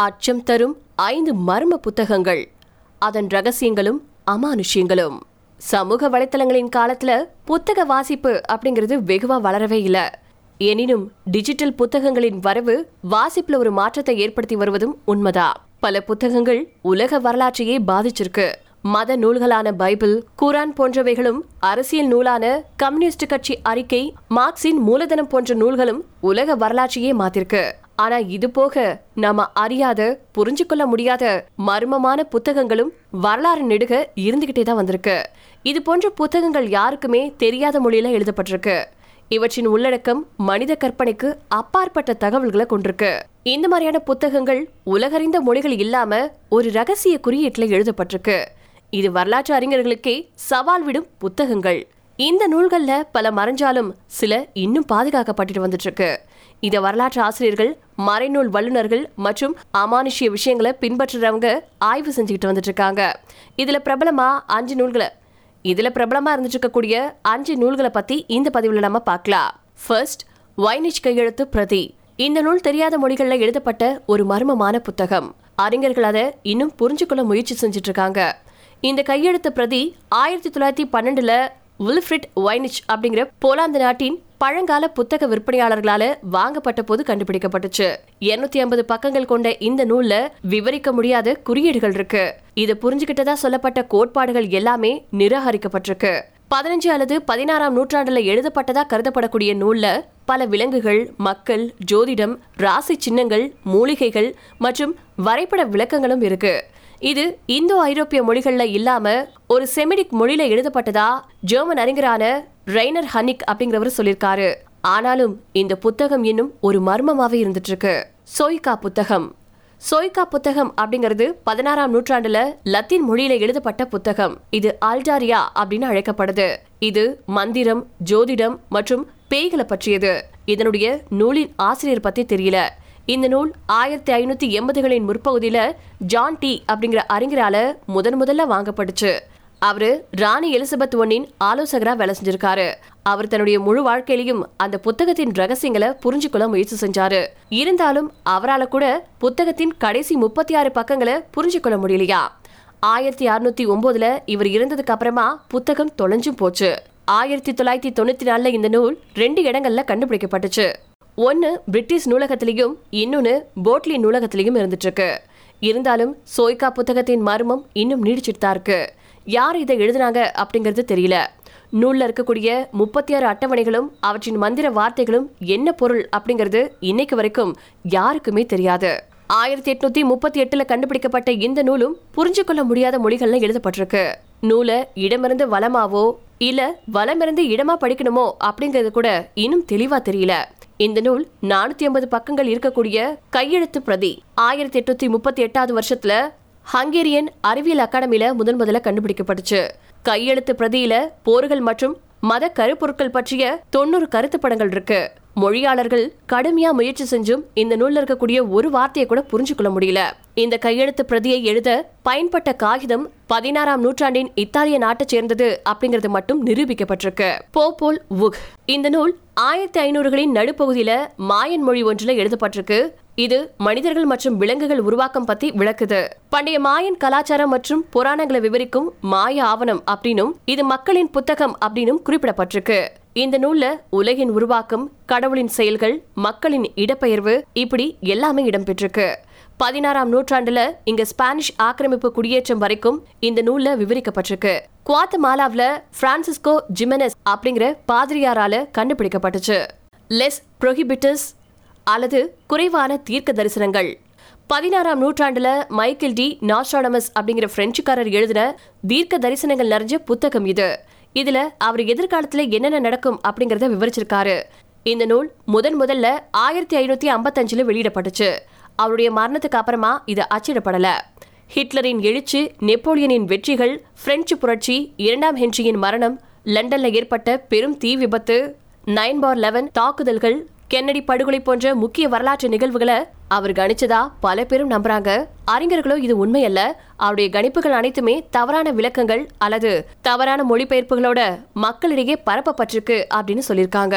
அச்சம் தரும் ஐந்து மர்ம புத்தகங்கள். அதன் ரகசியங்களும் அமானுஷ்யங்களும். சமூக வலைத்தளங்களின் காலத்துல புத்தக வாசிப்பு அப்படிங்கிறது வெகுவா வளரவே இல்லை. எனினும் டிஜிட்டல் புத்தகங்களின் வரவு வாசிப்புல ஒரு மாற்றத்தை ஏற்படுத்தி வருவதும் உண்மைதான் பல புத்தகங்கள் உலக வரலாற்றையே பாதிச்சிருக்கு. மத நூல்களான பைபிள் குரான் போன்றவைகளும் அரசியல் நூலான கம்யூனிஸ்ட் கட்சி அறிக்கை மார்க்சின் மூலதனம் போன்ற நூல்களும் உலக வரலாற்றையே மாத்திருக்கு. ஆனா இது போக நாம அறியாத புரிஞ்சு கொள்ள முடியாத மர்மமான புத்தகங்களும் வரலாறு நெடுக இருந்துகிட்டே தான் வந்திருக்கு. இது போன்ற புத்தகங்கள் யாருக்குமே தெரியாத மொழியில எழுதப்பட்டிருக்கு. இவற்றின் உள்ளடக்கம் மனித கற்பனைக்கு அப்பாற்பட்ட தகவல்களை கொண்டிருக்கு. இந்த மாதிரியான புத்தகங்கள் உலகறிந்த மொழிகள் இல்லாம ஒரு ரகசிய குறியீட்டில் எழுதப்பட்டிருக்கு. இது வரலாற்று அறிஞர்களுக்கே சவால் விடும் புத்தகங்கள். இந்த நூல்கள்ல பல மறைஞ்சாலும் சில இன்னும் பாதுகாக்கப்பட்டு வந்துட்டு இருக்கு இத வரலாற்று ஆசிரியர்கள் மறைநூல் வல்லுநர்கள் மற்றும் அமானுஷ்ய விஷயங்களை பின்பற்றுறவங்க ஆய்வு செஞ்சுக்கிட்டு வந்துட்டு இருக்காங்க இதுல பிரபலமா அஞ்சு நூல்களை. இதுல பிரபலமா இருந்துட்டு இருக்கக்கூடிய அஞ்சு நூல்களை பத்தி இந்த பதிவுல நம்ம பார்க்கலாம். ஃபர்ஸ்ட் வைனிஷ் கையெழுத்து பிரதி. இந்த நூல் தெரியாத மொழிகள்ல எழுதப்பட்ட ஒரு மர்மமான புத்தகம். அறிஞர்கள் அதை இன்னும் புரிஞ்சுக்கொள்ள முயற்சி செஞ்சுட்டு இருக்காங்க இந்த கையெழுத்து பிரதி ஆயிரத்தி தொள்ளாயிரத்தி பன்னெண்டுல வில்ஃப்ரிட் வைனிச் அப்படிங்கிற போலாந்து நாட்டின் பழங்கால புத்தக விற்பனையாளர்களால வாங்கப்பட்ட போது கண்டுபிடிக்கப்பட்டுச்சு. இருநூத்தி ஐம்பது பக்கங்கள் கொண்ட இந்த நூல்ல விவரிக்க முடியாத குறியீடுகள் இருக்கு. இதை புரிஞ்சுகிட்டதா சொல்லப்பட்ட கோட்பாடுகள் எல்லாமே நிராகரிக்கப்பட்டிருக்கு. பதினஞ்சு அல்லது பதினாறாம் நூற்றாண்டுல எழுதப்பட்டதா கருதப்படக்கூடிய நூல்ல பல விலங்குகள் மக்கள் ஜோதிடம் ராசி சின்னங்கள் மூலிகைகள் மற்றும் வரைபட விளக்கங்களும் இருக்கு. இது இந்தோ ஐரோப்பிய மொழிகள்ல இல்லாம ஒரு செமிடிக் மொழியில எழுதப்பட்டதா? ஜெர்மன் அறிஞரான ரெய்னர் ஹனிக் அப்படிங்கிறவர் சொல்லியிருக்காரு. ஆனாலும் இந்த புத்தகம் இன்னும் ஒரு மர்மமாவே இருந்துட்டு இருக்கு சோய்கா புத்தகம். சோய்கா புத்தகம் அப்படிங்கிறது பதினாறாம் நூற்றாண்டுல லத்தீன் மொழியில எழுதப்பட்ட புத்தகம். இது ஆல்டாரியா அப்படின்னு அழைக்கப்படுது. இது மந்திரம் ஜோதிடம் மற்றும் பேய்களை பற்றியது. இதனுடைய நூலின் ஆசிரியர் பத்தி தெரியல. இந்த நூல் ஆயிரத்தி ஐநூத்தி எண்பதுகளின் முற்பகுதியில ஜான் டி அப்படிங்கிற அறிஞரால முதன் முதல்ல வாங்கப்பட்டுச்சு. அவரு ராணி எலிசபெத் ஒன்னின் ஆலோசகரா வேலை செஞ்சிருக்காரு. அவர் தன்னுடைய முழு வாழ்க்கையிலையும் அந்த புத்தகத்தின் ரகசியங்களை புரிஞ்சுக்கொள்ள முயற்சி செஞ்சாரு. இருந்தாலும் அவரால் கூட புத்தகத்தின் கடைசி முப்பத்தி ஆறு பக்கங்களை புரிஞ்சுக்கொள்ள முடியலையா? ஆயிரத்தி அறுநூத்தி ஒன்பதுல இவர் இறந்ததுக்கு அப்புறமா புத்தகம் தொலைஞ்சும் போச்சு. ஆயிரத்தி தொள்ளாயிரத்தி தொண்ணூத்தி நாலுல இந்த நூல் ரெண்டு இடங்கள்ல கண்டுபிடிக்கப்பட்டுச்சு. ஒன்று பிரிட்டிஷ் நூலகத்திலையும் இன்னொன்று போட்லி நூலகத்திலையும் இருந்துட்டுருக்கு. இருந்தாலும் சோய்கா புத்தகத்தின் மர்மம் இன்னும் நீடிச்சிட்டு தான் இருக்கு. யார் இதை எழுதுனாங்க அப்படிங்கிறது தெரியல. நூலில் இருக்கக்கூடிய முப்பத்தி ஆறு அட்டவணைகளும் அவற்றின் மந்திர வார்த்தைகளும் என்ன பொருள் அப்படிங்கிறது இன்னைக்கு வரைக்கும் யாருக்குமே தெரியாது. ஆயிரத்தி எட்நூத்தி முப்பத்தி எட்டுல கண்டுபிடிக்கப்பட்ட இந்த நூலும் புரிஞ்சு கொள்ள முடியாத மொழிகள்ல எழுதப்பட்டிருக்கு. நூலை இடமிருந்து வளமாவோ இல்ல வளமிருந்து இடமா படிக்கணுமோ அப்படிங்கிறது கூட இன்னும் தெளிவா தெரியல. இந்த நூல் நானூத்தி ஐம்பது பக்கங்கள் இருக்கக்கூடிய கையெழுத்து பிரதி ஆயிரத்தி எட்நூத்தி முப்பத்தி எட்டாவது வருஷத்துல ஹங்கேரியன் அறிவியல் அகாடமியில முதன் முதல்ல கண்டுபிடிக்கப்பட்டுச்சு. கையெழுத்து பிரதியில போர்கள் மற்றும் மத கருப்பொருட்கள் பற்றிய தொண்ணூறு கருத்து படங்கள் இருக்கு. மொழியாளர்கள் கடுமையா முயற்சி செஞ்சும் இந்த நூல்ல இருக்கக்கூடிய ஒரு வார்த்தையை கூட புரிஞ்சுக்கொள்ள முடியல. இந்த கையெழுத்து பிரதியை எழுத பயன்பட்ட காகிதம் பதினாறாம் நூற்றாண்டின் இத்தாலிய நாட்டை சேர்ந்தது அப்படிங்கிறது மட்டும் நிரூபிக்கப்பட்டிருக்கு. போபோல் உக் இந்த நூல் ஆயிரத்தி ஐநூறுகளின் நடுப்பகுதியில மாயன் மொழி ஒன்றுல எழுதப்பட்டிருக்கு. இது மனிதர்கள் மற்றும் விலங்குகள் உருவாக்கம் பத்தி விளக்குது. பண்டைய மாயன் கலாச்சாரம் மற்றும் புராணங்களை விவரிக்கும் மாய ஆவணம் அப்படின்னும் இது மக்களின் புத்தகம் அப்படின்னும் குறிப்பிடப்பட்டிருக்கு. இந்த நூல்ல உலகின் உருவாக்கம் கடவுளின் செயல்கள் மக்களின் இடப்பெயர்வு இப்படி எல்லாமே இடம்பெற்றிருக்கு. பதினாறாம் நூற்றாண்டுல இங்க ஸ்பானிஷ் ஆக்கிரமிப்பு குடியேற்றம் வரைக்கும் இந்த நூல்ல விவரிக்கப்பட்டிருக்கு. குவாத்தமாலாவில பிரான்சிஸ்கோ ஜிமெனஸ் அப்படிங்கிற பாதிரியாரால கண்டுபிடிக்கப்பட்டுச்சு. லெஸ் ப்ரொஹிபிட்டஸ் அல்லது குறைவான தீர்க்க தரிசனங்கள். பதினாறாம் நூற்றாண்டுல மைக்கேல் டி நாஸ்ட்ராடமஸ் அப்படிங்கிற பிரெஞ்சுக்காரர் எழுதின தீர்க்க தரிசனங்கள் நிறைஞ்ச புத்தகம் இது. இதுல அவர் எதிர்காலத்துல என்னென்ன நடக்கும் அப்படிங்கறத விவரிச்சிருக்காரு. இந்த நூல் முதன் முதல்ல ஆயிரத்தி ஐநூத்தி ஐம்பத்தஞ்சுல வெளியிடப்பட்டுச்சு. அவருடைய மரணத்துக்கு அப்புறமா இது அச்சிடப்படல. ஹிட்லரின் எழுச்சி நெப்போலியனின் வெற்றிகள் பிரெஞ்சு புரட்சி இரண்டாம் ஹென்ரியின் மரணம் லண்டன்ல ஏற்பட்ட பெரும் தீ விபத்து நைன் பார் லெவன் தாக்குதல்கள் கென்னடி படுகொலை போன்ற முக்கிய வரலாற்று நிகழ்வுகளை அவர் கணிச்சதா பல பேரும் நம்புறாங்க. அறிஞர்களோ இது உண்மையல்ல. அவருடைய கணிப்புகள் அனைத்துமே தவறான விளக்கங்கள் அல்லது தவறான மொழிபெயர்ப்புகளோட மக்களிடையே பரப்பப்பட்டிருக்கு அப்படின்னு சொல்லியிருக்காங்க.